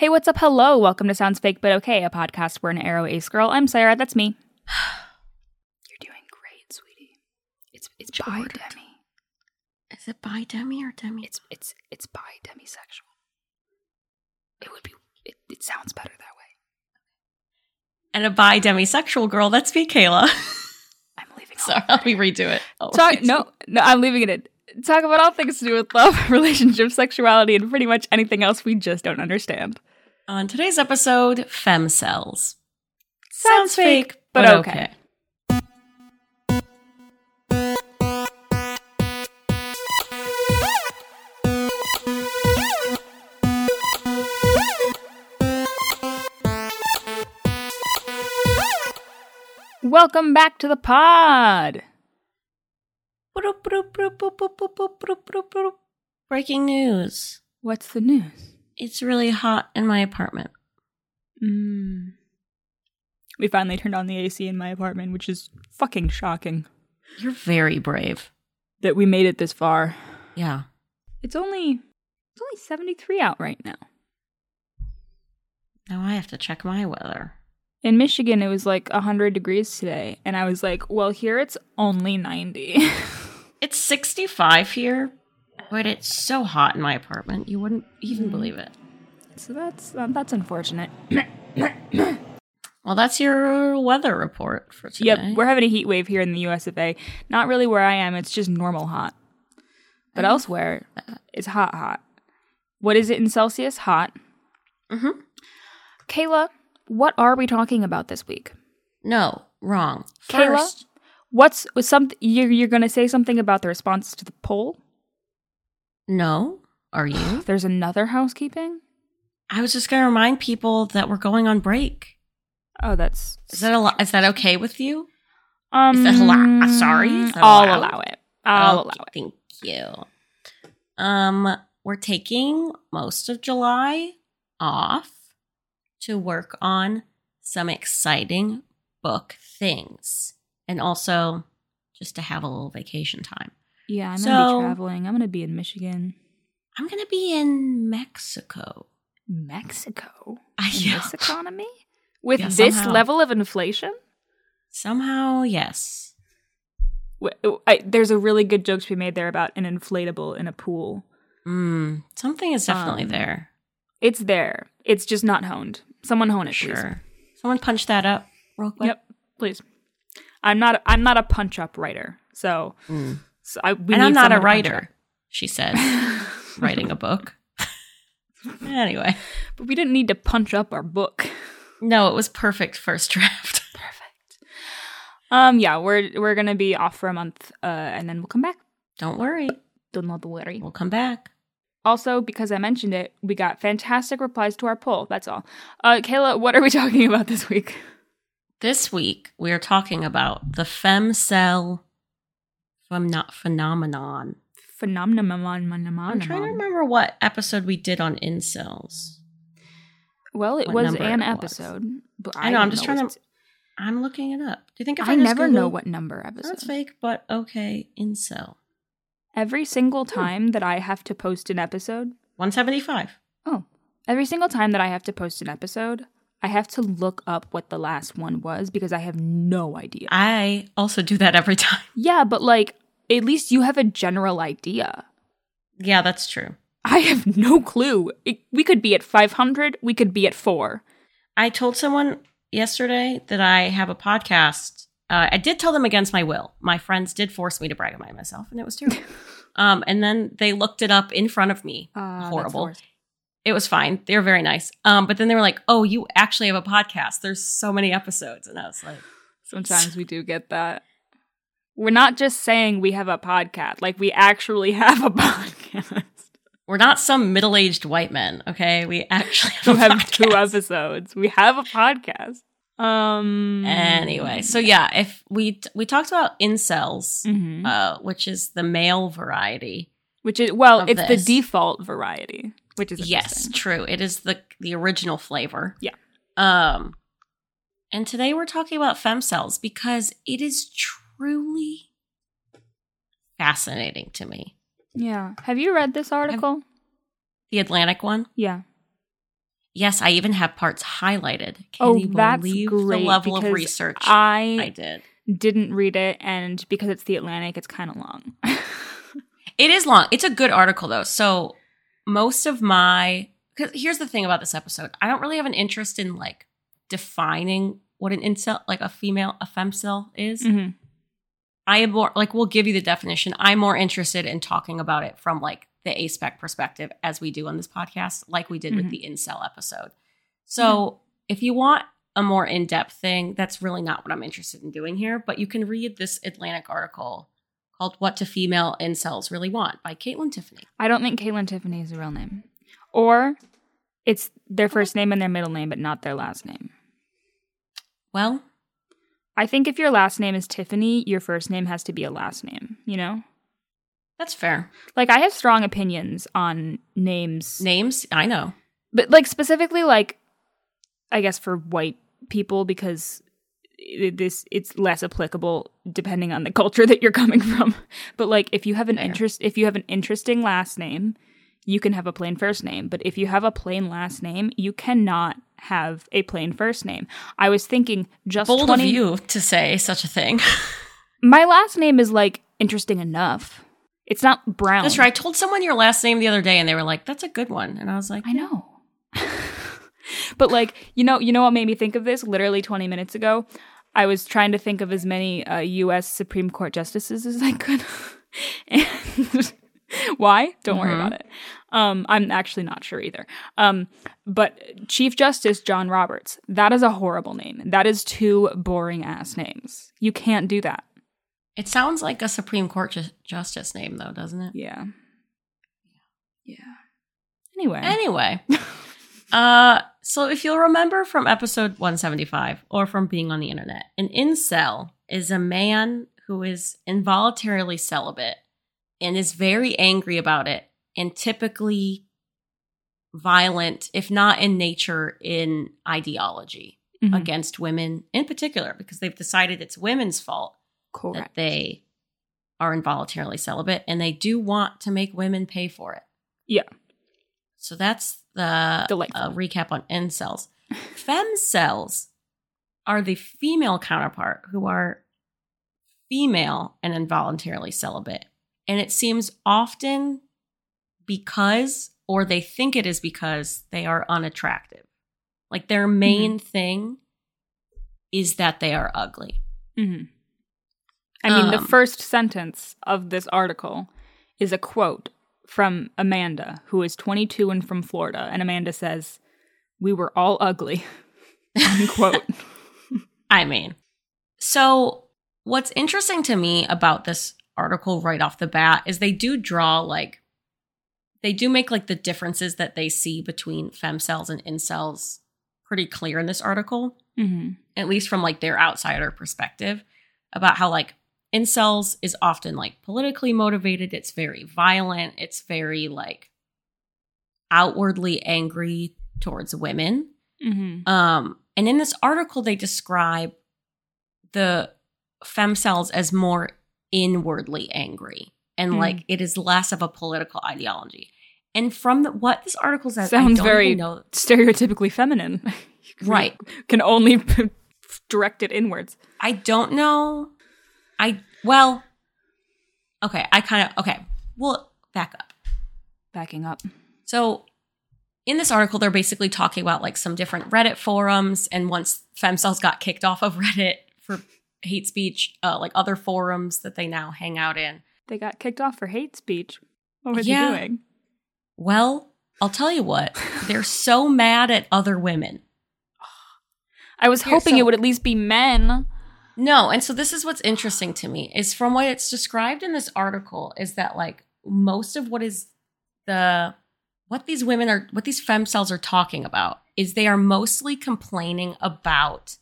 Hey, what's up? Hello. Welcome to Sounds Fake But Okay, a podcast where an aro ace girl. I'm Sarah. That's me. You're doing great, sweetie. It's it's by Jordan. Demi. Is it by Demi or Demi? It's it's it's by demisexual. It would be. It, it sounds better that way. and a bi demisexual girl. That's me, Kayla. I'm leaving. Sorry, let me redo it. Talk. No, no. I'm leaving it in. Talk about all things to do with love, relationships, sexuality, and pretty much anything else we just don't understand. On today's episode, femcels. Sounds fake, but okay. Welcome back to the pod. Breaking news. What's the news? It's really hot in my apartment. Mm. We finally turned on the AC in my apartment, which is fucking shocking You're very brave. that we made it this far. Yeah. It's only it's only 73 out right now. Now I have to check my weather. In Michigan, it was like 100 degrees today, and I was like, well, here it's only 90. It's 65 here, but it's so hot in my apartment. You wouldn't even Mm. believe it. so that's uh, that's unfortunate. Well, that's your weather report for today. Yep, we're having a heat wave here in the US of A. Not really where I am, it's just normal hot. But elsewhere, it's hot, hot. What is it in Celsius? Hot. Mhm. Kayla, what are we talking about this week? No, wrong. Kayla? What's was some you're, you're going to say something about the response to the poll? No. Are you? There's another housekeeping? I was just going to remind people that we're going on break. Oh, that's Is that a lo- is that okay with you? um is that sorry? Is that I'll allowed? allow it. I'll Okay, allow it. Thank you. Um, we're taking most of July off to work on some exciting book things, and also just to have a little vacation time. Yeah, I'm going to be traveling. I'm going to be in Michigan. I'm gonna be in Mexico. Mexico? In know. this economy? With Yeah, this somehow. level of inflation? Somehow, yes. I, there's a really good joke to be made there about an inflatable in a pool. Mm, something is definitely Um, there. It's there. It's just not honed. Someone hone it, please. Sure. Someone punch that up real quick. Yep, please. I'm not. I'm not a punch up writer, so, Mm. So I. We and I'm not a someone to punch writer, she said, writing a book. anyway, but we didn't need to punch up our book. no, it was perfect first draft. Perfect. Um. Yeah, we're we're gonna be off for a month, uh, and then we'll come back. Don't worry, Don't not worry. we'll come back. Also, because I mentioned it, we got fantastic replies to our poll. That's all. Uh, Kayla, what are we talking about this week? This week we are talking about the fem phem- phenomenon. Phenomenon. I'm trying to remember what episode we did on incels. Well, it what was an it was. episode, but I know, I'm just trying to- I'm looking it up. Do you think if I, I, never know what number episode. That's fake, but okay. Incel. Every single Hmm. time that I have to post an episode, 175. oh, every single time that I have to post an episode, I have to look up what the last one was because I have no idea. I also do that every time. yeah, but like, at least you have a general idea. Yeah, that's true. I have no clue. It, we could be at 500, we could be at four. I told someone yesterday that I have a podcast. Uh, I did tell them against my will. My friends did force me to brag about myself, and it was terrible. um, and then they looked it up in front of me. Uh, Horrible. It was fine. They were very nice. Um, but then they were like, "Oh, you actually have a podcast? There's so many episodes." And I was like, Sometimes we do get that. We're not just saying we have a podcast, like we actually have a podcast. "We're not some middle-aged white men, okay? We actually have, a have two episodes. We have a podcast. Um Anyway, so yeah, if we we talked about incels, mhm. uh, which is the male variety. which is well, it's this. the default variety, which is Yes, true. It is the the original flavor. Yeah. Um, and today we're talking about femcels because it is truly fascinating to me. Yeah. Have you read this article? The Atlantic one. yeah. Yes, I even have parts highlighted. Can Oh, you that's believe great the level of research I, I did? didn't read it, and because it's the Atlantic, it's kind of long. It is long. It's a good article though. So most of my because here's the thing about this episode. I don't really have an interest in like defining what an incel, like a female, a femcel is. Mhm. I am more like we'll give you the definition. I'm more interested in talking about it from like the ASPEC perspective as we do on this podcast, like we did Mhm. with the incel episode. So if you want a more in-depth thing, that's really not what I'm interested in doing here. But you can read this Atlantic article called What Do Female Incels Really Want by Kaitlyn Tiffany. I don't think Kaitlyn Tiffany is a real name, or it's their first name and their middle name, but not their last name. Well, I think if your last name is Tiffany, your first name has to be a last name. You know, that's fair. like I have strong opinions on names, Names, I know. but like specifically, like I guess for white people because this it's less applicable depending on the culture that you're coming from. But like if you have an Fair. interest, if you have an interesting last name, you can have a plain first name. But if you have a plain last name, you cannot have a plain first name. I was thinking just Bold 20 of you to say such a thing. My last name is like interesting enough. It's not Brown. That's right. I told someone your last name the other day and they were like, that's a good one. And I was like, I know. but like, you know, you know what made me think of this? Literally 20 minutes ago, I was trying to think of as many uh, U.S. Supreme Court justices as I could. and why? Don't worry Mhm. about it. Um, I'm actually not sure either. Um, but Chief Justice John Roberts, that is a horrible name. That is two boring ass names. You can't do that. It sounds like a Supreme Court ju- justice name, though, doesn't it? Yeah. Yeah. Anyway. Anyway, uh, so if you'll remember from episode 175 or from being on the internet, an incel is a man who is involuntarily celibate and is very angry about it and typically violent, if not in nature, in ideology Mhm. against women in particular, because they've decided it's women's fault that they are involuntarily celibate and they do want to make women pay for it. Yeah. So that's the uh, recap on incels. Femcels are the female counterpart who are female and involuntarily celibate. And it seems often because, or they think it is because they are unattractive. Like their main thing is that they are ugly. hmm I mean, the Um, first sentence of this article is a quote from Amanda, who is 22 and from Florida. And Amanda says, We were all ugly. Unquote. I mean, so what's interesting to me about this article right off the bat is they do draw like they do make like the differences that they see between femcels and incels pretty clear in this article, hmm at least from like their outsider perspective about how like incels is often like politically motivated, it's very violent, it's very like outwardly angry towards women. hmm Um, and in this article, they describe the femcels as more inwardly angry and Mm. like it is less of a political ideology. And from the, what this article says, Sounds very- know. Stereotypically feminine. Right. Can only direct it inwards. I don't know. I well, okay. I kind of okay. Well, back up. Backing up. So in this article, they're basically talking about like some different Reddit forums, and once femcels got kicked off of Reddit for hate speech, uh, like other forums that they now hang out in. They got kicked off for hate speech. What were Yeah. he doing? Well, I'll tell you what, they're so mad at other women. I was Here, hoping so- it would at least be men. No, and so this is what's interesting to me is from what it's described in this article is that like most of what is the what these women are what these femcels are talking about is they are mostly complaining about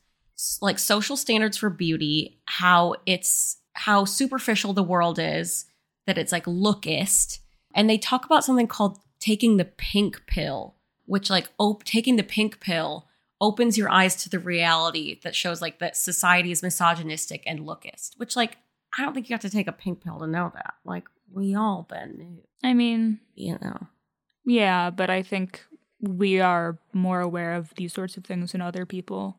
like social standards for beauty, how it's how superficial the world is, that it's like lookist, and they talk about something called taking the pink pill, which like op- taking the pink pill opens your eyes to the reality that shows like that society is misogynistic and lookist, which like I don't think you have to take a pink pill to know that. Like we all been, I mean, you know. yeah, but I think we are more aware of these sorts of things than other people.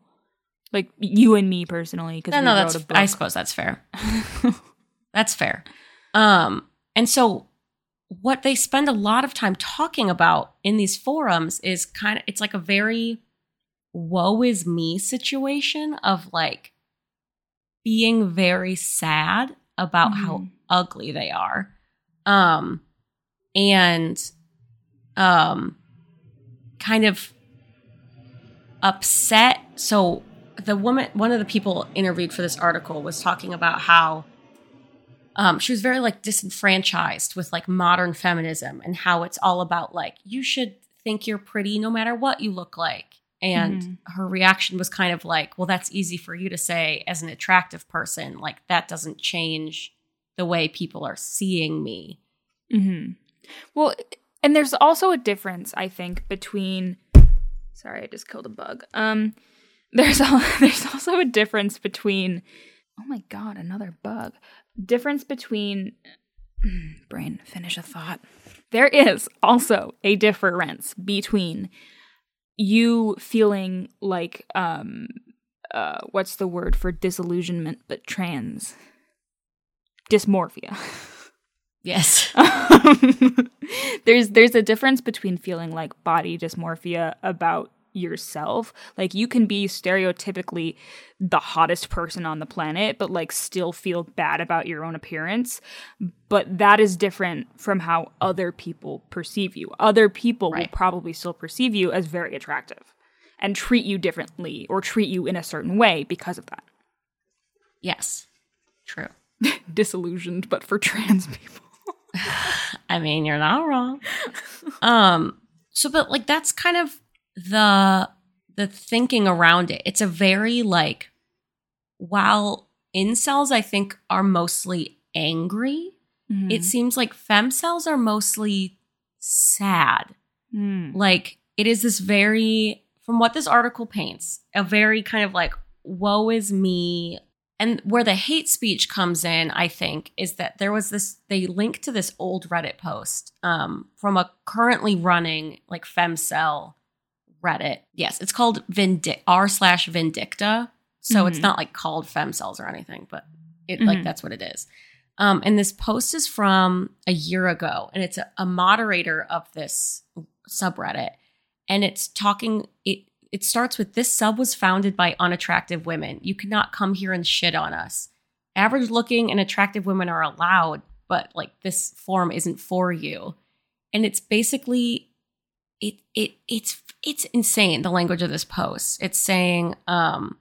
Like you and me personally, because No, we no, that's a book. I suppose that's fair. That's fair. Um, and so what they spend a lot of time talking about in these forums is kind of it's like a very woe is me situation of like being very sad about how Mhm. ugly they are. Um and um kind of upset. So the woman one of the people interviewed for this article was talking about how um, she was very like disenfranchised with like modern feminism and how it's all about like you should think you're pretty no matter what you look like and Mhm. her reaction was kind of like well that's easy for you to say as an attractive person like that doesn't change the way people are seeing me Mm-hmm. Well, and there's also a difference, I think, between. Sorry, I just killed a bug. Um, there's al- there's also a difference between. Oh my god, another bug. Difference between. Brain, finish a thought. There is also a difference between you feeling like um uh what's the word for disillusionment but trans dysmorphia yes um, there's there's a difference between feeling like body dysmorphia about yourself. Like you can be stereotypically the hottest person on the planet but like still feel bad about your own appearance. But that is different from how other people perceive you. Other people will probably still perceive you as very attractive and treat you differently or treat you in a certain way because of that. Yes. True. Disillusioned but for trans people. I mean, you're not wrong. um, so but like that's kind of the the thinking around it. It's a very like while incels I think are mostly angry, it seems like femcels are mostly sad. Mm. Like it is this very from what this article paints, a very kind of like woe is me and where the hate speech comes in, I think, is that there was this they linked to this old Reddit post um, from a currently running like femcel Reddit. Yes, it's called Vindic r slash Vindicta. So it's Mhm. not like called femcels or anything, but it like Mhm. that's what it is. Um, and this post is from a year ago, and it's a, a moderator of this subreddit, and it's talking. It it starts with this sub was founded by unattractive women. You cannot come here and shit on us. Average looking and attractive women are allowed, but like this forum isn't for you. And it's basically it it it's it's insane the language of this post. It's saying um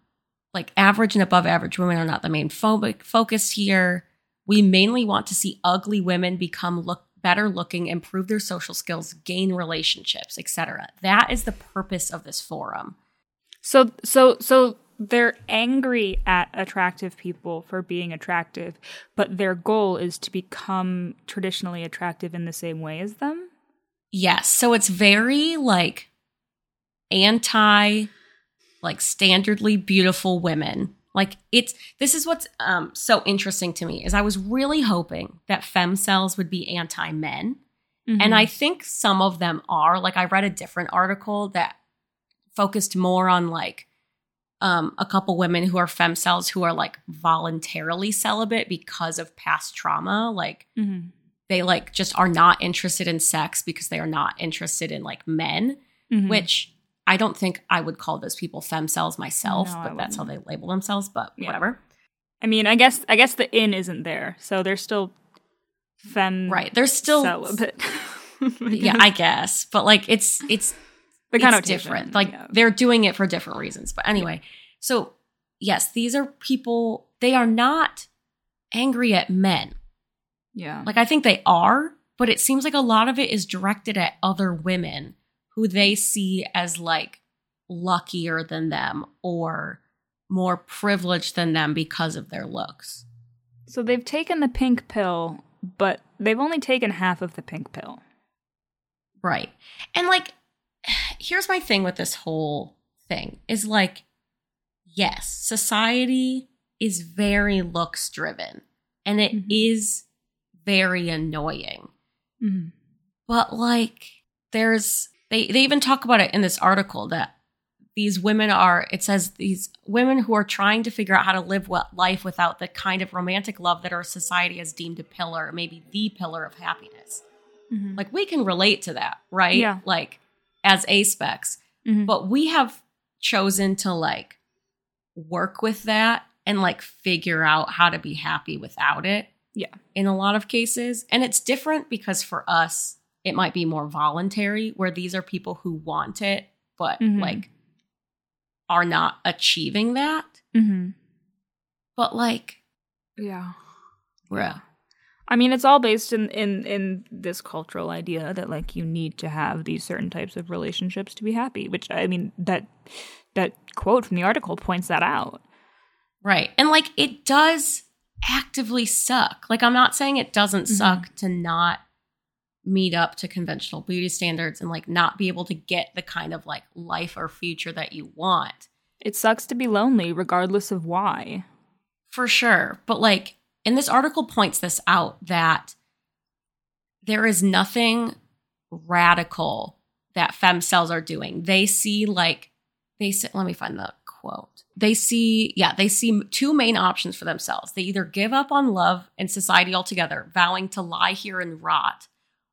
like average and above average women are not the main phobic focus here. We mainly want to see ugly women become look better looking, improve their social skills, gain relationships, etc. That is the purpose of this forum. So so so they're angry at attractive people for being attractive, but their goal is to become traditionally attractive in the same way as them. Yes, so it's very like anti like standardly beautiful women. Like it's this is what's um so interesting to me is I was really hoping that femcels would be anti men. And I think some of them are. Like I read a different article that focused more on like um, a couple women who are femcels who are like voluntarily celibate because of past trauma. Like Mhm. They like just are not interested in sex because they are not interested in like men, Mhm. which I don't think I would call those people femcels myself, No, but that's how they label themselves. But Yeah. whatever. I mean, I guess I guess the in isn't there, so they're still fem Right. They're still celibate. yeah, I guess. But like it's it's the it's connotation, different. Like yeah. they're doing it for different reasons. But anyway, so yes, these are people. They are not angry at men. Yeah, Like I think they are, but it seems like a lot of it is directed at other women who they see as like luckier than them or more privileged than them because of their looks. so they've taken the pink pill, but they've only taken half of the pink pill. Right. And like, here's my thing with this whole thing is like, yes, society is very looks driven and it is Mhm. Very annoying. Mhm. But like, there's they they even talk about it in this article that these women are it says these women who are trying to figure out how to live what life without the kind of romantic love that our society has deemed a pillar maybe the pillar of happiness Mhm. like we can relate to that right Yeah. like as aspecs Mhm. but we have chosen to like work with that and like figure out how to be happy without it Yeah. in a lot of cases and it's different because for us it might be more voluntary where these are people who want it but Mhm. like are not achieving that Mhm. but like Yeah. bruh. I mean, it's all based in, in in this cultural idea that like you need to have these certain types of relationships to be happy. Which I mean that that quote from the article points that out. right and like it does actively suck like i'm not saying it doesn't Mhm. suck to not meet up to conventional beauty standards and like not be able to get the kind of like life or future that you want It sucks to be lonely, regardless of why. For sure. But like, and this article points this out that there is nothing radical that femcels are doing. They see like, they say, let me find the quote. They see, yeah, they see two main options for themselves. They either give up on love and society altogether, vowing to lie here and rot,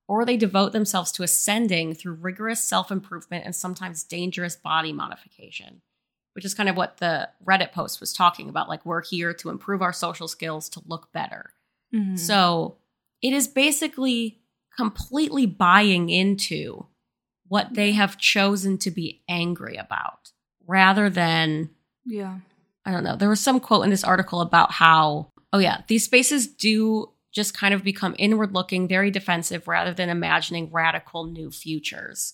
or they devote themselves to ascending through rigorous self improvement and sometimes dangerous body modification which is kind of what the Reddit post was talking about. Like, we're here to improve our social skills to look better. Mhm. So it is basically completely buying into what they have chosen to be angry about rather than, yeah, I don't know. There was some quote in this article about how, oh, yeah, these spaces do just kind of become inward looking, very defensive rather than imagining radical new futures.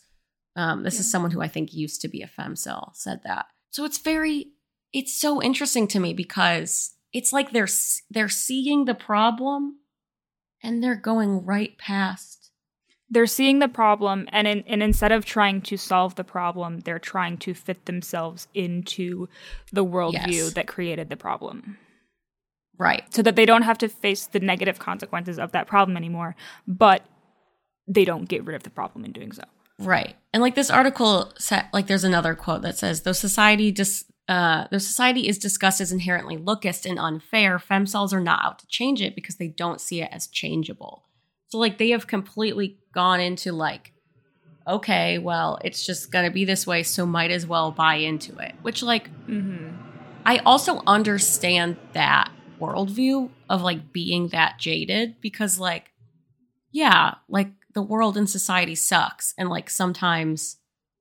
Um, this is someone who I think used to be a femcel said that. So it's very, it's so interesting to me because it's like they're they're seeing the problem and they're going right past. They're seeing the problem, and in, and instead of trying to solve the problem, they're trying to fit themselves into the worldview Yes. that created the problem, Right. so that they don't have to face the negative consequences of that problem anymore. But they don't get rid of the problem in doing so. Right. And like this article said, like there's another quote that says, though society dis- uh, though society is discussed as inherently lookist and unfair, femcels are not out to change it because they don't see it as changeable. So like they have completely gone into like, okay, well, it's just gonna be this way, so might as well buy into it. Which like Mm-hmm. I also understand that worldview of like being that jaded because, like, yeah, like the world and society sucks. And like sometimes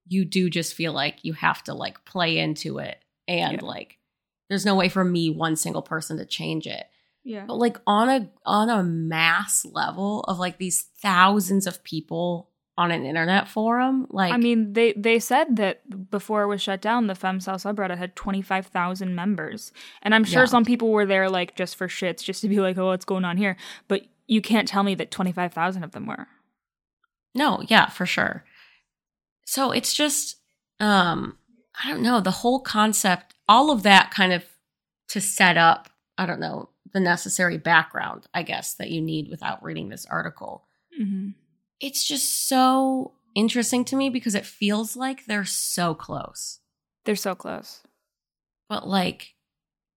you do just feel like you have to like play into it. And Yeah. like there's no way for me, one single person, to change it. Yeah. But like on a on a mass level of like these thousands of people on an internet forum, like I mean, they they said that before it was shut down, the femcel subreddit had twenty five thousand members, and I'm sure Yeah. some people were there like just for shits, just to be like, oh, what's going on here? But you can't tell me that twenty five thousand of them were. No, yeah, for sure. So it's just um I don't know, the whole concept, all of that kind of to set up, I don't know, the necessary background, I guess, that you need without reading this article. Mm-hmm. It's just so interesting to me because it feels like they're so close. They're so close, But like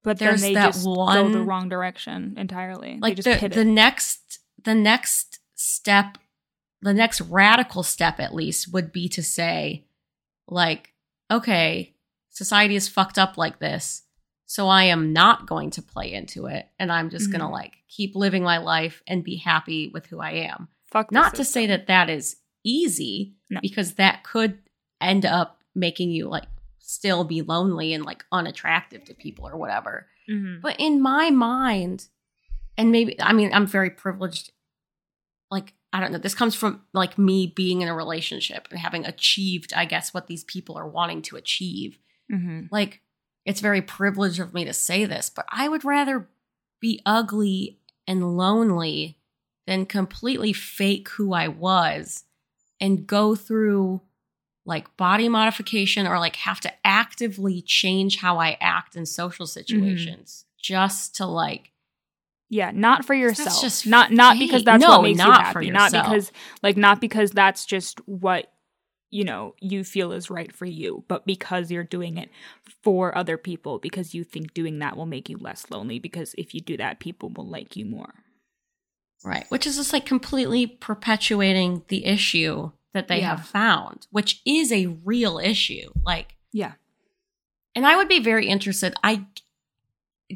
but There's then they that just go the wrong direction entirely. like the, pivot. the next the next step the next radical step at least would be to say like okay society is fucked up like this so i am not going to play into it and i'm just Mhm. gonna like keep living my life and be happy with who i am Fuck not to say that that is easy No. because that could end up making you like still be lonely and like unattractive to people or whatever Mhm. but in my mind, and maybe, I mean, I'm very privileged. Like, I don't know, this comes from like me being in a relationship and having achieved, I guess, what these people are wanting to achieve. Mhm. Like, it's very privileged of me to say this, but I would rather be ugly and lonely than completely fake who I was and go through like body modification or like have to actively change how I act in social mm-hmm. situations just to like Yeah, not for yourself. not not because that's No, what makes you not for happy. Not because like not because that's just what you know you feel is right for you but because you're doing it for other people because you think doing that will make you less lonely because if you do that people will like you more Right. Which is just like completely perpetuating the issue that they Yeah. have found, which is a real issue. Like, yeah and I would be very interested. I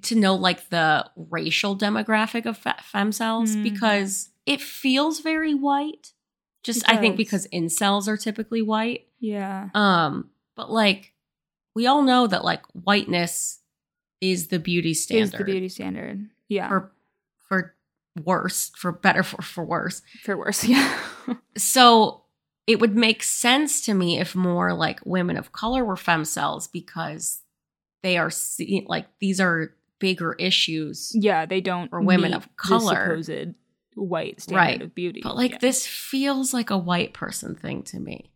to know like the racial demographic of fe- cells Mm. because it feels very white. Just It I think because incels are typically white. yeah Um, but like we all know that like whiteness is the beauty standard is the beauty standard yeah for, for worse, for better, for for worse. For worse yeah So it would make sense to me if more like women of color were femcels because they are see- like these are bigger issues. yeah they don't or women of color. supposed white standard Right. of beauty But like Yeah. this feels like a white person thing to me.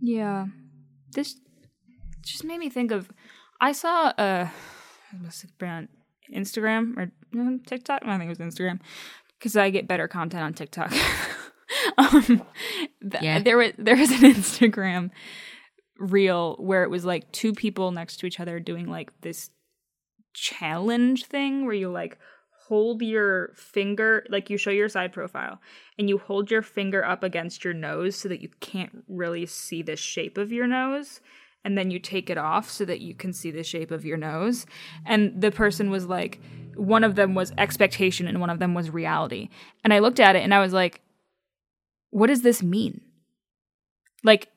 Yeah. This just made me think of I saw a it must have been on Instagram or mm, TikTok. I think it was Instagram because I get better content on TikTok. um, th- Yeah. there was there was an Instagram reel where it was like two people next to each other doing like this challenge thing where you like hold your finger like you show your side profile and you hold your finger up against your nose so that you can't really see the shape of your nose. And then you take it off so that you can see the shape of your nose. And the person was like one of them was expectation and one of them was reality. And i looked at it and i was like what does this mean? Like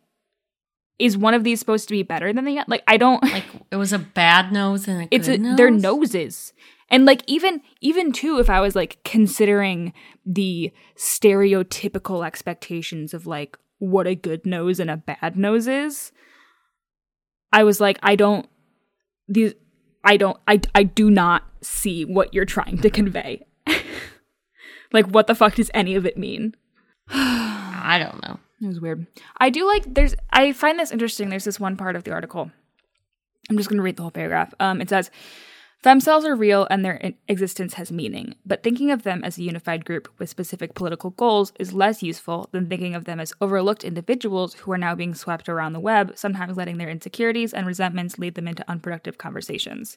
is one of these supposed to be better than the other like i don't Like it was a bad nose and a it's good a, nose. their noses and like even even too if i was like considering the stereotypical expectations of like what a good nose and a bad nose is i was like i don't these i don't i i do not see what you're trying to convey like what the fuck does any of it mean I don't know. it was weird. I do like there's I find this interesting. There's this one part of the article. I'm just going to read the whole paragraph. Um, it says, Femcels are real and their existence has meaning, but thinking of them as a unified group with specific political goals is less useful than thinking of them as overlooked individuals who are now being swept around the web, sometimes letting their insecurities and resentments lead them into unproductive conversations.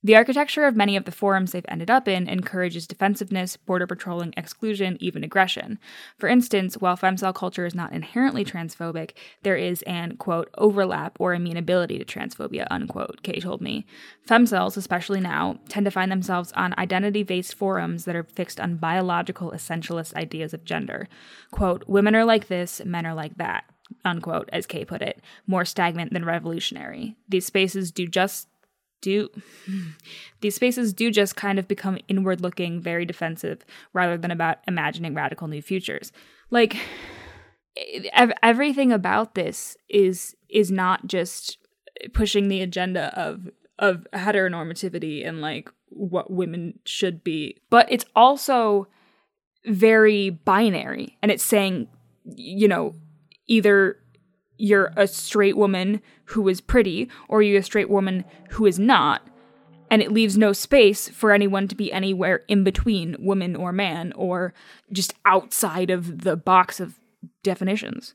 The architecture of many of the forums they've ended up in encourages defensiveness, border patrolling, exclusion, even aggression. For instance, while femcel culture is not inherently transphobic, there is an, quote, overlap or amenability to transphobia, unquote, Kay told me. Femcels, especially now, tend to find themselves on identity based forums that are fixed on biological essentialist ideas of gender. Quote, women are like this, men are like that, unquote, as Kay put it, more stagnant than revolutionary. These spaces do just do these spaces do just kind of become inward looking, very defensive, rather than about imagining radical new futures. Like ev- everything about this is is not just pushing the agenda of of heteronormativity and like what women should be, but it's also very binary and it's saying you know either you're a straight woman who is pretty or you're a straight woman who is not and it leaves no space for anyone to be anywhere in between woman or man or just outside of the box of definitions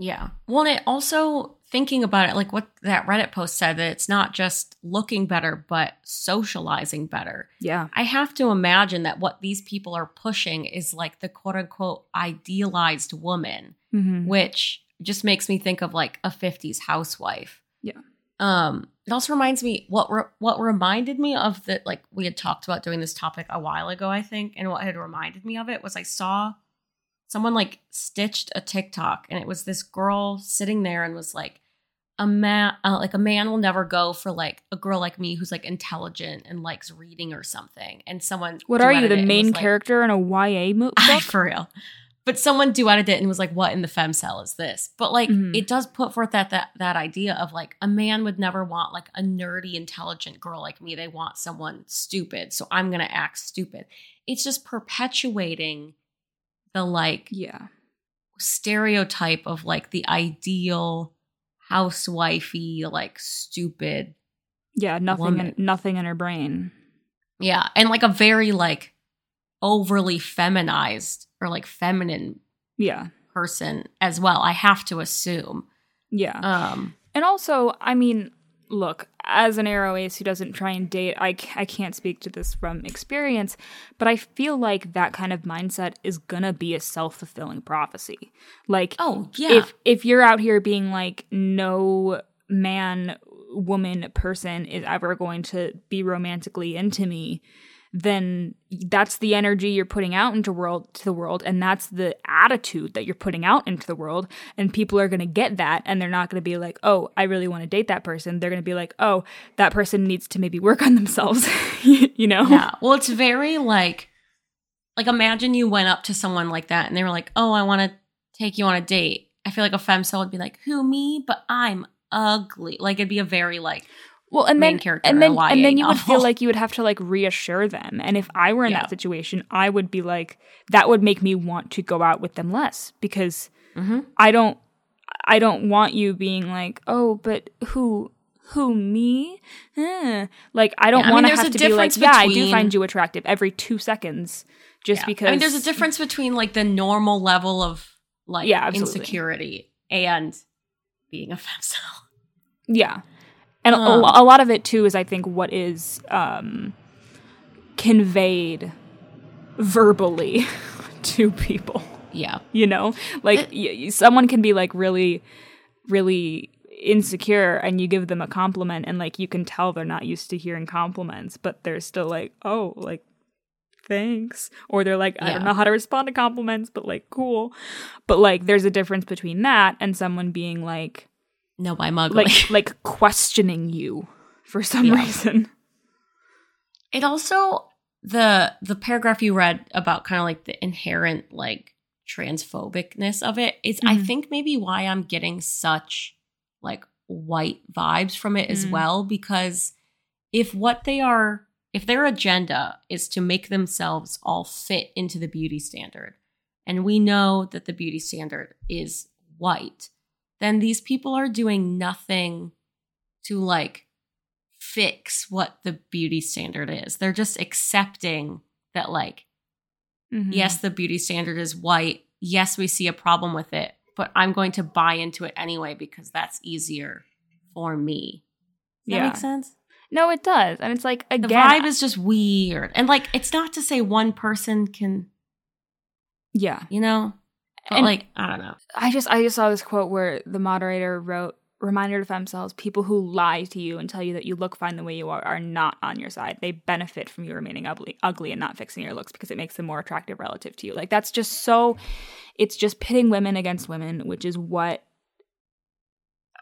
Yeah. Well, it also thinking about it, like what that Reddit post said, that it's not just looking better, but socializing better. yeah I have to imagine that what these people are pushing is like the quote unquote idealized woman, mm-hmm. which just makes me think of like a 50s housewife. Yeah. Um, it also reminds me what re- what reminded me of that like we had talked about doing this topic a while ago, I think, and what had reminded me of it was I saw someone like stitched a TikTok and it was this girl sitting there and was like a man uh, like a man will never go for like a girl like me who's like intelligent and likes reading or something. And someone what are you the main was like- character in a ya mo- I, book? For real. But someone duetted it and was like what in the femcel is this? But like Mhm. it does put forth that that that idea of like a man would never want like a nerdy intelligent girl like me. They want someone stupid so i'm gonna act stupid. It's just perpetuating the like yeah. stereotype of like the ideal housewifey like stupid yeah nothing in, nothing in her brain. Yeah and like a very like overly feminized or like feminine yeah. person as well i have to assume. Yeah. Um, And also, I mean, look, as an aro ace who doesn't try and date, I, I can't speak to this from experience, but I feel like that kind of mindset is gonna be a self fulfilling prophecy. Like, oh yeah, if if you're out here being like, no man, woman, person is ever going to be romantically into me, then that's the energy you're putting out into world to the world and that's the attitude that you're putting out into the world and people are going to get that and they're not going to be like oh i really want to date that person they're going to be like oh that person needs to maybe work on themselves you know yeah. Well, it's very like, like imagine you went up to someone like that and they were like, "Oh, I want to take you on a date." I feel like a femcel would be like, "Who me? But I'm ugly." Like it'd be a very like, well and main then character and then and then you would feel like you would have to like reassure them and if i were in Yeah. that situation i would be like that would make me want to go out with them less because Mhm. I don't I don't want you being like, "Oh, but who who me?" Eh. Like I don't Yeah, I mean, want to there's have to be like, "Yeah, I do find you attractive" every 2 seconds just Yeah. because I mean, there's a difference between like the normal level of like Yeah, absolutely. insecurity and being a femcel. Yeah. And a, Um. a lot of it too is I think what is um conveyed verbally to people. Yeah. you know like y- y- someone can be like really really insecure and you give them a compliment and like you can tell they're not used to hearing compliments but they're still like oh like thanks or they're like i Yeah. don't know how to respond to compliments but like cool but like there's a difference between that and someone being like No, I'm ugly. like like questioning you for some Yeah. reason it also the the paragraph you read about kind of like the inherent like transphobicness of it is I Mhm. think maybe why I'm getting such like white vibes from it as Mm. well because if what they are if their agenda is to make themselves all fit into the beauty standard and we know that the beauty standard is white then these people are doing nothing to like fix what the beauty standard is. They're just accepting that, like, Mhm. yes, the beauty standard is white. Yes, we see a problem with it, but I'm going to buy into it anyway because that's easier for me. Does that Yeah. make sense? no it does and it's like again, The vibe is just weird. And like, it's not to say one person can, yeah you know, but And- like, I don't know. I just I just saw this quote where the moderator wrote reminder to femcels people who lie to you and tell you that you look fine the way you are are not on your side they benefit from you remaining ugly ugly and not fixing your looks because it makes them more attractive relative to you like that's just so it's just pitting women against women which is what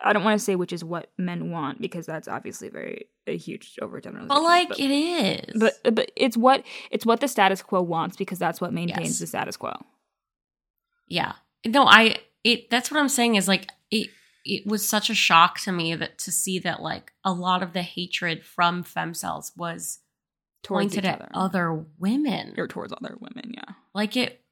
I don't want to say which is what men want because that's obviously very a huge overgeneralization. But like, but, it is. but but it's what it's what the status quo wants because that's what maintains Yes. the status quo. Yeah. No, I it that's what I'm saying is like it it was such a shock to me that to see that like a lot of the hatred from femcels was Towards pointed at other. other women. or towards other women, yeah. Like it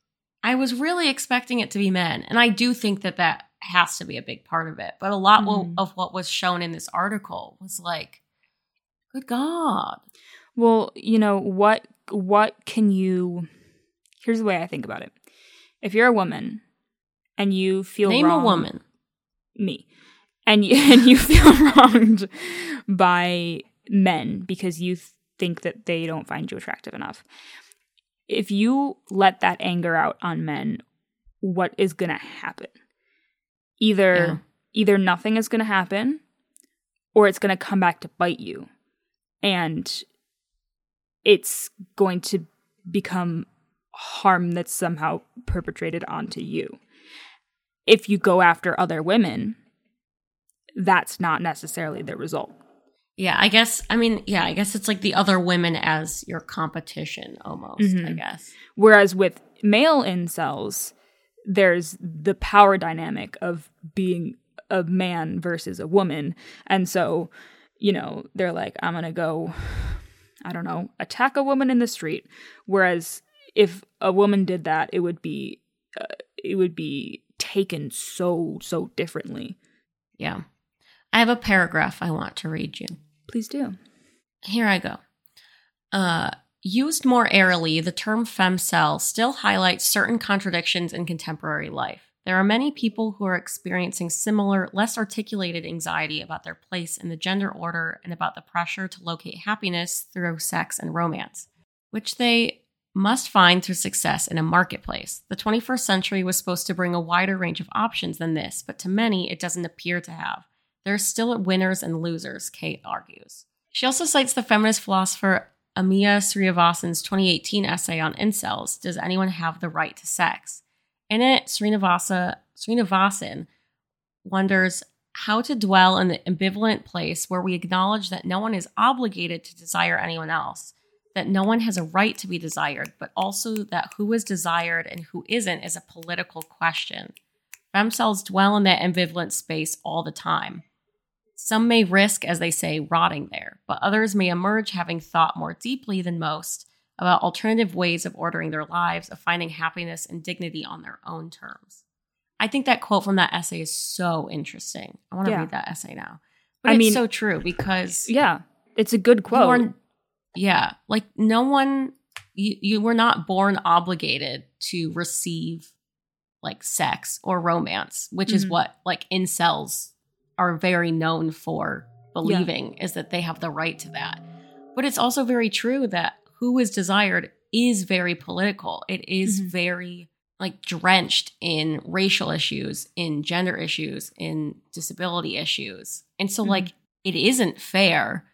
I was really expecting it to be men, and I do think that that has to be a big part of it. But a lot Mhm. of what was shown in this article was like good god. Well, you know, what what can you Here's the way I think about it. If you're a woman and you feel Name wrong, a woman. me. And you, and you feel wronged by men because you think that they don't find you attractive enough. If you let that anger out on men, what is going to happen? Either Yeah. either nothing is going to happen or it's going to come back to bite you. And it's going to become harm that's somehow perpetrated onto you. If you go after other women, that's not necessarily the result. Yeah, I guess I mean, yeah, I guess it's like the other women as your competition almost, I Mhm. guess. Whereas with male incels, there's the power dynamic of being a man versus a woman. And so, you know, they're like, I'm going to go, I don't know, attack a woman in the street. Whereas if a woman did that, it would be, uh, it would be taken so, so differently. Yeah. I have a paragraph I want to read you. Please do. Here I go. Uh, used more airily, the term femcel still highlights certain contradictions in contemporary life. There are many people who are experiencing similar, less articulated anxiety about their place in the gender order and about the pressure to locate happiness through sex and romance, which they must find through success in a marketplace. The 21st century was supposed to bring a wider range of options than this, but to many, it doesn't appear to have. There are still winners and losers, Kate argues. She also cites the feminist philosopher Amia Srinivasan's 2018 essay on incels Does Anyone Have the Right to Sex? In it, Srinivasa, Srinivasan wonders how to dwell in the ambivalent place where we acknowledge that no one is obligated to desire anyone else that no one has a right to be desired, but also that who is desired and who isn't is a political question. Femcels dwell in that ambivalent space all the time. Some may risk, as they say, rotting there, but others may emerge having thought more deeply than most about alternative ways of ordering their lives, of finding happiness and dignity on their own terms. I think that quote from that essay is so interesting. I want to Yeah. read that essay now. But I it's mean- so true because Yeah, it's a good you quote. are- yeah, like no one you you were not born obligated to receive like sex or romance, which is Mhm. what like incels are very known for believing is that they have the right to that. But it's also very true that who is desired is very political. It is Mhm. very like drenched in racial issues, in gender issues, in disability issues. And so Mhm. like it isn't fair,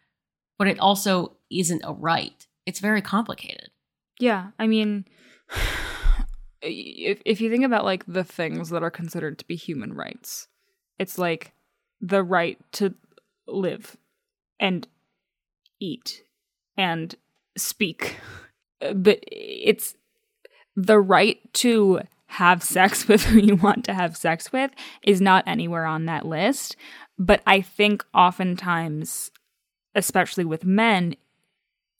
but it also isn't a right. It's very complicated. Yeah, I mean, if if you think about like the things that are considered to be human rights, it's like the right to live and eat and speak, Uh, but it's the right to have sex with who you want to have sex with is not anywhere on that list. But I think oftentimes, especially with men,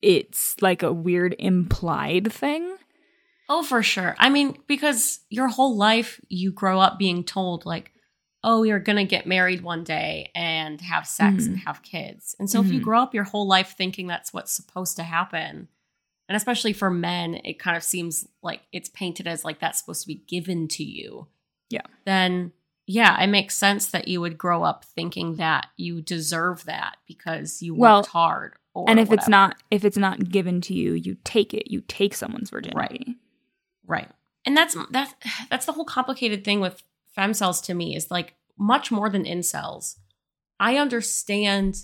it's like a weird implied thing. Oh, for sure. I mean, because your whole life you grow up being told like, "Oh, you're going to get married one day and have sex Mhm. and have kids." And so if you Mhm. grow up your whole life thinking that's what's supposed to happen, and especially for men, it kind of seems like it's painted as like that's supposed to be given to you. Yeah. Then yeah, it makes sense that you would grow up thinking that you deserve that because you Well, worked hard. And if it's not if it's not given to you, you take it. You take someone's virginity. Right. right And that's that's that's the whole complicated thing with femcels to me is like much more than incels. I understand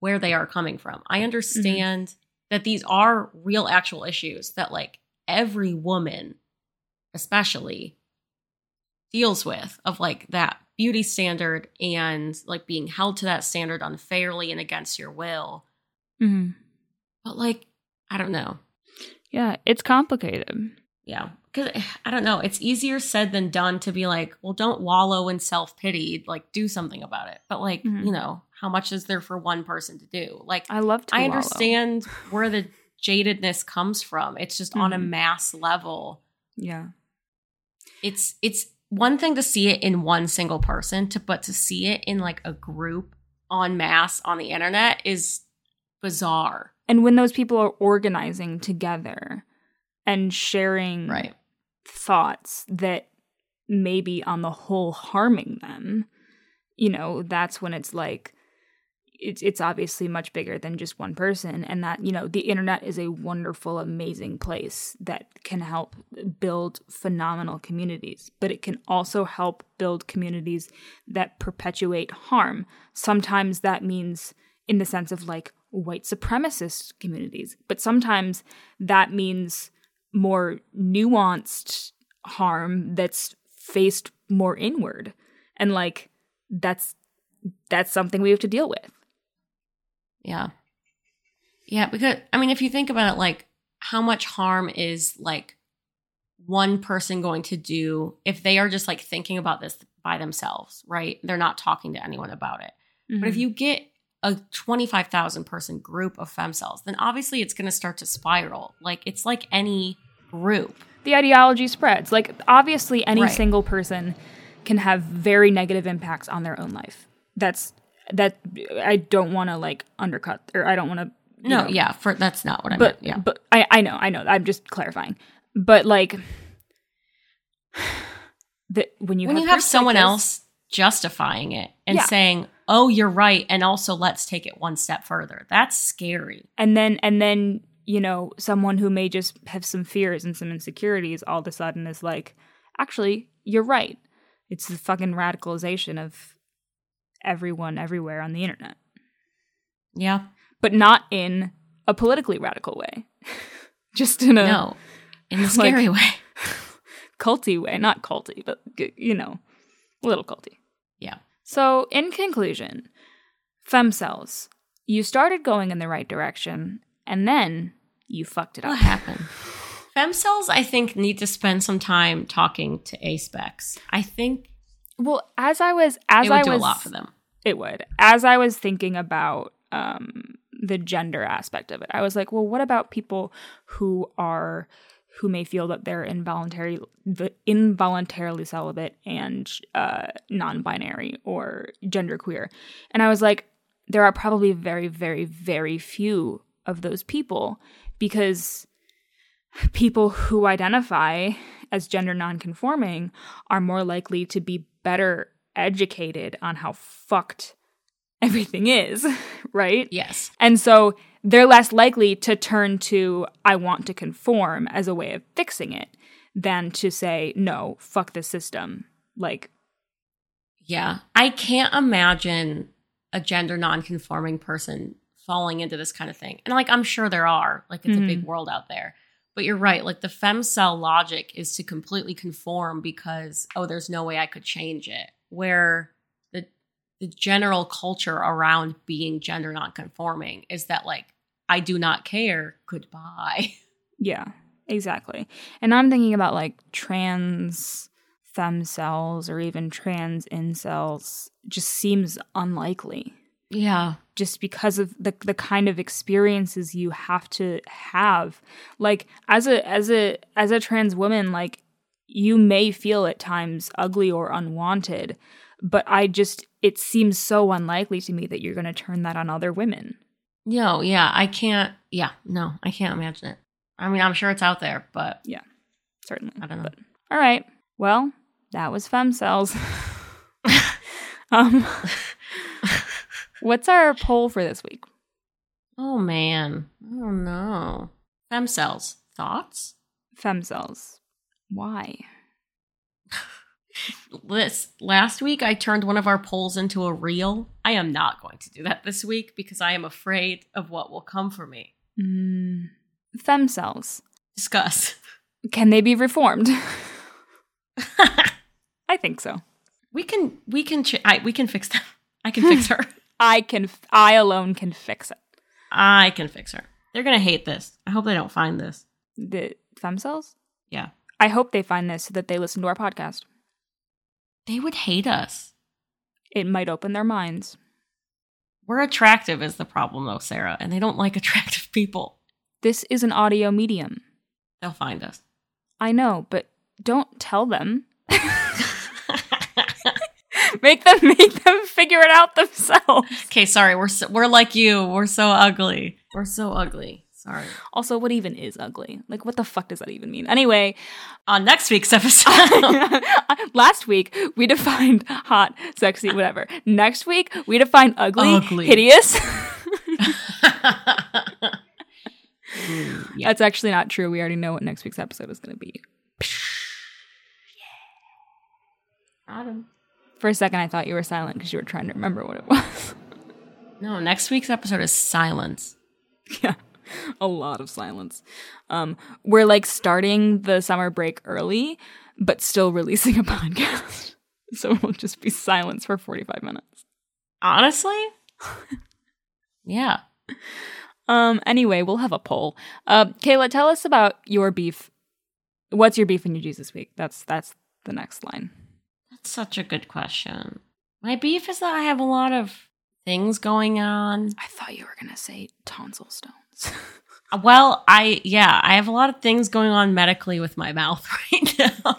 where they are coming from. I mm-hmm. understand that these are real actual issues that like every woman especially deals with of like that beauty standard and like being held to that standard unfairly and against your will. Hmm But like I don't know. Yeah, it's complicated. Yeah. Cause I don't know. It's easier said than done to be like, well, don't wallow in self pity. Like, do something about it. But, like, Mhm. you know, how much is there for one person to do? Like, I love to. I wallow. understand where the jadedness comes from. It's just on a Mhm. mass level. Yeah. It's, it's one thing to see it in one single person, to, but to see it in like a group en masse on the internet is bizarre. And when those people are organizing together and sharing Right. thoughts that may be on the whole harming them, you know, that's when it's like it's it's obviously much bigger than just one person and that, you know, the internet is a wonderful amazing place that can help build phenomenal communities, but it can also help build communities that perpetuate harm. Sometimes that means in the sense of like white supremacist communities, but sometimes that means more nuanced harm that's faced more inward and like that's that's something we have to deal with Yeah. Yeah, because I mean, if you think about it, like how much harm is like one person going to do if they are just like thinking about this by themselves, right? They're not talking to anyone about it. But if mm-hmm. you get a 25,000 person group of femcels, then obviously it's going to start to spiral. Like it's like any group. the ideology spreads like obviously any Right. single person can have very negative impacts on their own life that's that i don't want to like undercut or i don't want to No, yeah, for that's not what I but meant. Yeah. but I I know I know I'm just clarifying. But like that when you when have you have like someone this- else justifying it and Yeah. saying, "Oh, you're right," and also let's take it one step further. That's scary. and then and then you know someone who may just have some fears and some insecurities all of a sudden is like actually you're right it's the fucking radicalization of everyone everywhere on the internet Yeah. but not in a politically radical way just in a No. In a scary way. culty way not culty but you know a little culty Yeah. So in conclusion femcels you started going in the right direction and then you fucked it up What happened? Femcels, I think, need to spend some time talking to A-specs. I think Well, as I was as it would I do was a lot for them. It would. As I was thinking about um the gender aspect of it, I was like, well, what about people who are who may feel that they're involuntary involuntarily celibate and uh non-binary or genderqueer. And I was like, there are probably very, very, very few of those people because people who identify as gender nonconforming are more likely to be better educated on how fucked everything is, right? Yes. And so they're less likely to turn to I want to conform as a way of fixing it than to say no, fuck the system. Like Yeah. I can't imagine a gender non-conforming person falling into this kind of thing. And like I'm sure there are. Like it's Mhm. a big world out there. But you're right. Like the femcel logic is to completely conform because oh, there's no way I could change it. Where the general culture around being gender non-conforming is that like I do not care. Goodbye. Yeah, exactly. And I'm thinking about like trans femcels or even trans incels just seems unlikely Yeah. just because of the the kind of experiences you have to have. Like as a as a as a trans woman like you may feel at times ugly or unwanted, but I just it seems so unlikely to me that you're going to turn that on other women. No, yeah, I can't. Yeah, no, I can't imagine it. I mean, I'm sure it's out there, but Yeah, Certainly. I don't know. But, all right. Well, that was femcels. um, what's our poll for this week? oh man, I don't know. Femcels, thoughts? Femcels. Why? This last week, I turned one of our polls into a reel. I am not going to do that this week because I am afraid of what will come for me. Mm, femcels. Discuss. Can they be reformed? I think so. we can, we can, ch- I, we can fix them. I can fix her. I can. I alone can fix it. I can fix her. They're gonna hate this. I hope they don't find this. The femcels. Yeah, I hope they find this so that they listen to our podcast. They would hate us. It might open their minds. We're attractive is the problem though, Sarah, and they don't like attractive people. This is an audio medium. They'll find us. I know, but don't tell them. make them make them figure it out themselves. okay, sorry. We're so, we're like you. We're so ugly. We're so ugly. Sorry. Also, what even is ugly? Like, what the fuck does that even mean? Anyway, On next week's episode, last week we defined hot, sexy, whatever. Next week we define ugly, Ugly. hideous. Mm, yeah. That's actually not true. We already know what next week's episode is going to be. Adam. For a second, I thought you were silent because you were trying to remember what it was. No, next week's episode is silence. yeah, a lot of silence. Um, we're like starting the summer break early, but still releasing a podcast. So it'll just be silence for 45 minutes. Honestly? yeah. Um, anyway, we'll have a poll. Uh, Kayla, tell us about your beef. What's your beef and your Jesus week? That's that's the next line. That's such a good question. My beef is that I have a lot of things going on. I thought you were gonna say tonsil stones. Well, I yeah, I have a lot of things going on medically with my mouth right now.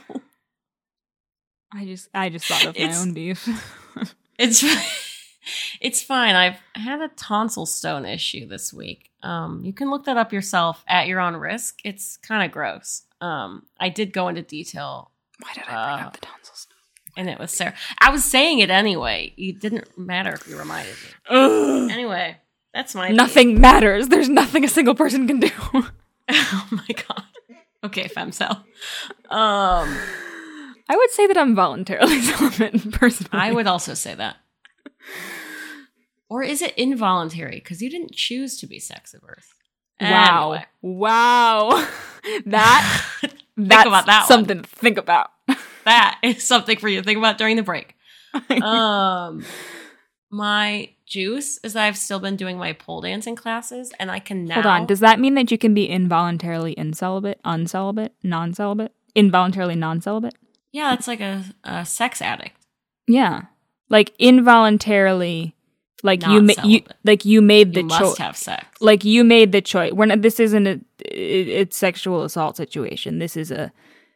I just I just thought of my It's- own beef. It's it's fine. I've had a tonsil stone issue this week. Um, you can look that up yourself at your own risk. It's kind of gross. Um, I did go into detail. Why did I bring Uh, up the tonsil stone? And it was Sarah. I was saying it anyway. It didn't matter if you reminded me. Ugh. Anyway, that's my. Nothing matters. There's nothing a single person can do. oh my god. Okay, femcel. Um, I would say that I'm voluntarily celibate personally. I would also say that. Or is it involuntary? Because you didn't choose to be sex averse. Wow. Anyway. Wow. that think about that one. something to think about. that is something for you to think about during the break. um my juice is that I've still been doing my pole dancing classes and I can now Hold on. Does that mean that you can be involuntarily incelibate, uncelibate, non-celibate, involuntarily non-celibate? Yeah, that's like a, a sex addict. Yeah. Like involuntarily like you ma- you like you made the You must choice. have sex. Like you made the choice. We're not this isn't a it, it's sexual assault situation. This is a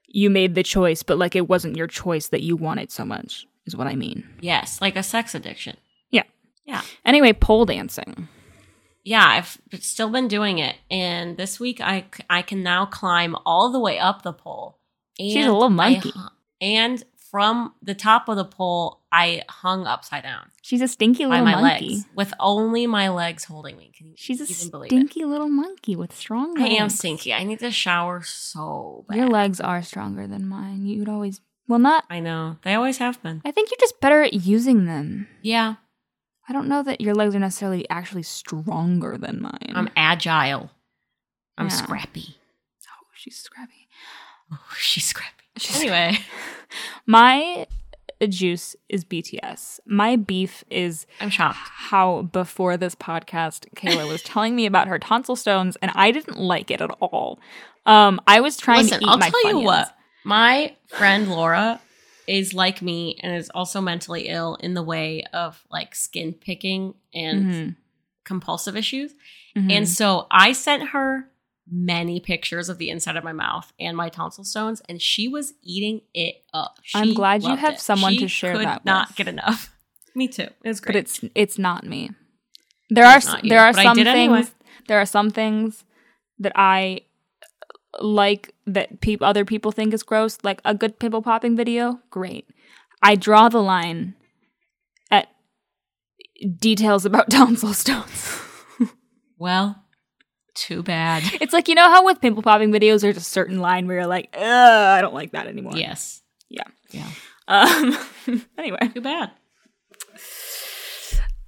you made the choice, but like it wasn't your choice that you wanted so much, is what I mean. Yes, like a sex addiction. Yeah. Anyway, pole dancing. Yeah, I've still been doing it, and this week I I can now climb all the way up the pole. And She's a little monkey. hu- and from the top of the pole, I hung upside down She's a stinky little my monkey. legs with only my legs holding me. Can you She's a stinky little monkey with strong it? I am stinky. I need to shower so bad. Your legs are stronger than mine. You'd always well not I know they always have been. I think you're just better at using them. Yeah, I don't know that your legs are necessarily actually stronger than mine. I'm agile. I'm Yeah. scrappy. oh, she's scrappy. Oh, she's scrappy. She's Anyway, My juice is BTS. My beef is I'm shocked. how before this podcast, Kayla was telling me about her tonsil stones, and I didn't like it at all. Um, I was trying Listen, to eat I'll my tell you what. My friend Laura is like me and is also mentally ill in the way of like skin picking and Mhm. compulsive issues. Mhm. And so I sent her many pictures of the inside of my mouth and my tonsil stones, and she was eating it up. I'm She glad you have it. someone She to share could that Not with. get enough. Me too. It was great. but it's it's not me. There are It's not you, there are some things anyway. there are some things that I like that people other people think is gross. Like a good pimple popping video, great. I draw the line at details about tonsil stones. well, too bad. it's like you know how with pimple popping videos, there's a certain line where you're like, Ugh, I don't like that anymore. yes. Yeah. Yeah. Um. anyway. Too bad.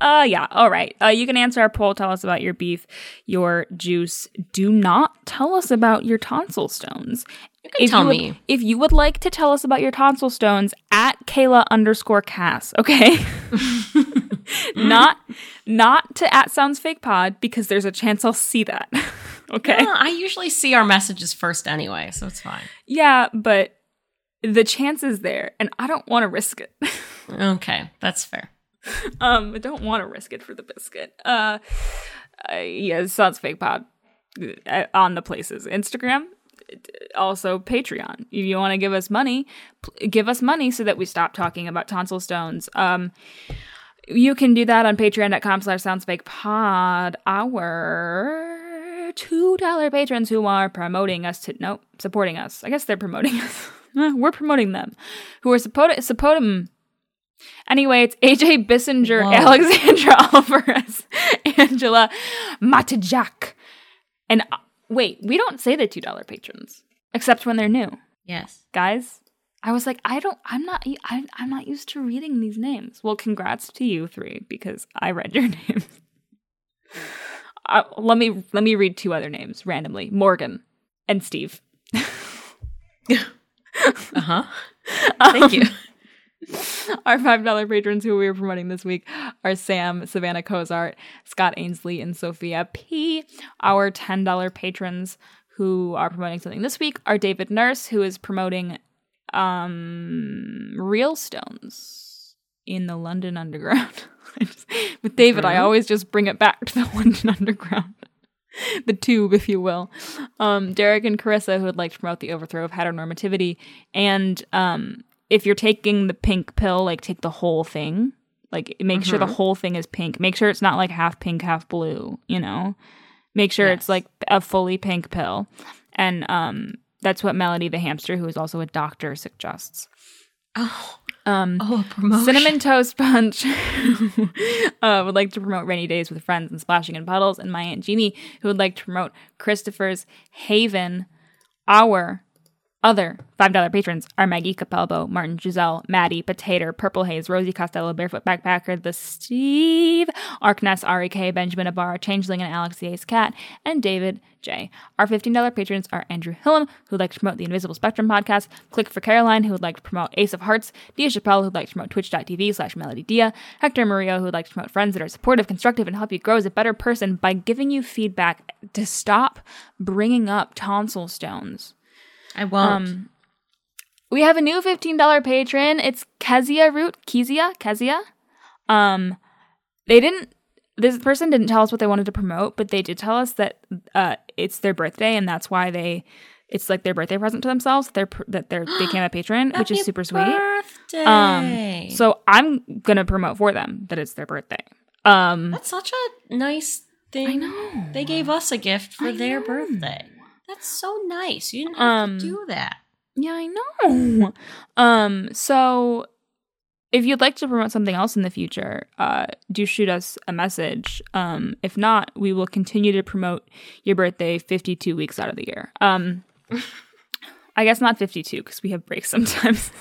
Uh yeah, all right. Uh you can answer our poll, tell us about your beef, your juice. Do not tell us about your tonsil stones. You can tell you would, me. If you would like to tell us about your tonsil stones, at Kayla underscore Cass, okay? not not to at sounds fake pod because there's a chance I'll see that. okay. I usually see our messages first anyway, so it's fine. Yeah, but the chance is there and I don't want to risk it. Okay, that's fair. um, I don't want to risk it for the biscuit. Uh, uh yeah, sounds fake pod uh, on the places Instagram, also Patreon. If you want to give us money, give us money so that we stop talking about tonsil stones. Um, you can do that on patreon.com slash sounds fake pod. Our two dollar patrons who are promoting us to nope supporting us. I guess they're promoting us. We're promoting them. Who are supporting supporting Anyway, it's AJ Bissinger, Whoa. Alexandra Alvarez, Angela Matajak. And uh, wait, we don't say the $2 patrons, except when they're new. Yes. Guys, I was like, I don't, I'm not, I, I'm not used to reading these names. Well, congrats to you three because I read your names. Uh, let me let me read two other names randomly: Morgan and Steve. Uh huh. Thank you. Our $5 patrons who we are promoting this week are Sam, Savannah Cozart, Scott Ainsley, and Sophia P. Our $10 patrons who are promoting something this week are David Nurse, who is promoting um, Real Stones in the London Underground. Just- With David, I Mhm. always just bring it back to the London Underground. the tube, if you will. Um, Derek and Carissa, who would like to promote the overthrow of heteronormativity. And um, if you're taking the pink pill, like take the whole thing. Like make sure the Mhm. whole thing is pink. Make sure it's not like half pink, half blue, you know? Make sure it's like a fully pink pill. And um, that's what Melody the hamster, who is also a doctor, suggests. Oh, Um, oh, a promotion. Cinnamon Toast Punch uh, would like to promote rainy days with friends and splashing in puddles. And my Aunt Jeannie, who would like to promote Christopher's Haven, our other $5 patrons are Maggie Capelbo, Martin Giselle, Maddie, Potato, Purple Haze, Rosie Costello, Barefoot Backpacker, The Steve, Arkness, REK, Benjamin Ibarra, Changeling, and Alex the Ace Cat, and David J. Our $15 patrons are Andrew Hillam, who would like to promote the Invisible Spectrum podcast, Click for Caroline, who would like to promote Ace of Hearts, Dia Chappelle, who would like to promote twitch.tv slash Melody Dia, Hector Murillo, who would like to promote friends that are supportive, constructive, and help you grow as a better person by giving you feedback to stop bringing up tonsil stones. I won't. Um, we have a new $15 patron. It's Kezia Root. Kezia? Kezia? Um, they didn't, this person didn't tell us what they wanted to promote, but they did tell us that uh, it's their birthday and that's why they, it's like their birthday present to themselves. They're, that they're, they became a patron, which is super sweet. Birthday. Um, so I'm going to promote for them that it's their birthday. Um, that's such a nice thing. I know. They gave us a gift for I their know. birthday. That's so nice. You didn't have Um, to do that. Yeah, I know. Um, so if you'd like to promote something else in the future, uh, do shoot us a message. Um, if not, we will continue to promote your birthday 52 weeks out of the year. Um, I guess not 52 because we have breaks sometimes.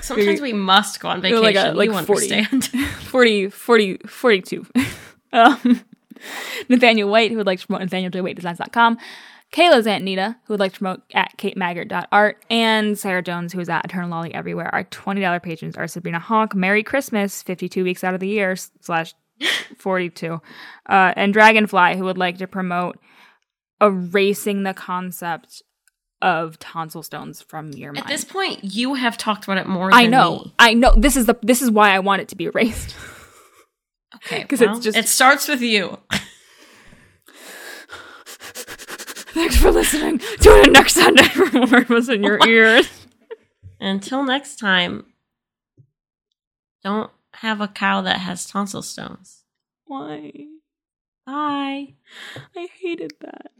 Sometimes we must go on vacation. like a- like you 40. understand. 40, 40, 42. um, Nathaniel White, who would like to promote NathanielJWhiteDesigns.com. Kayla's Aunt Nita, who would like to promote at KateMaggart.art. And Sarah Jones, who is at Eternal Lolly Everywhere. Our $20 patrons are Sabrina Honk, Merry Christmas, 52 weeks out of the year, slash 42. Uh, and Dragonfly, who would like to promote erasing the concept of tonsil stones from your mind. At this point, you have talked about it more. I know. me. I know. This is the this is why I want it to be erased. Okay, 'Cause well, it's just- it starts with you. Thanks for listening. Tune in next Sunday for more of us in your ears. Until next time, don't have a cow that has tonsil stones. Why? Bye. I hated that.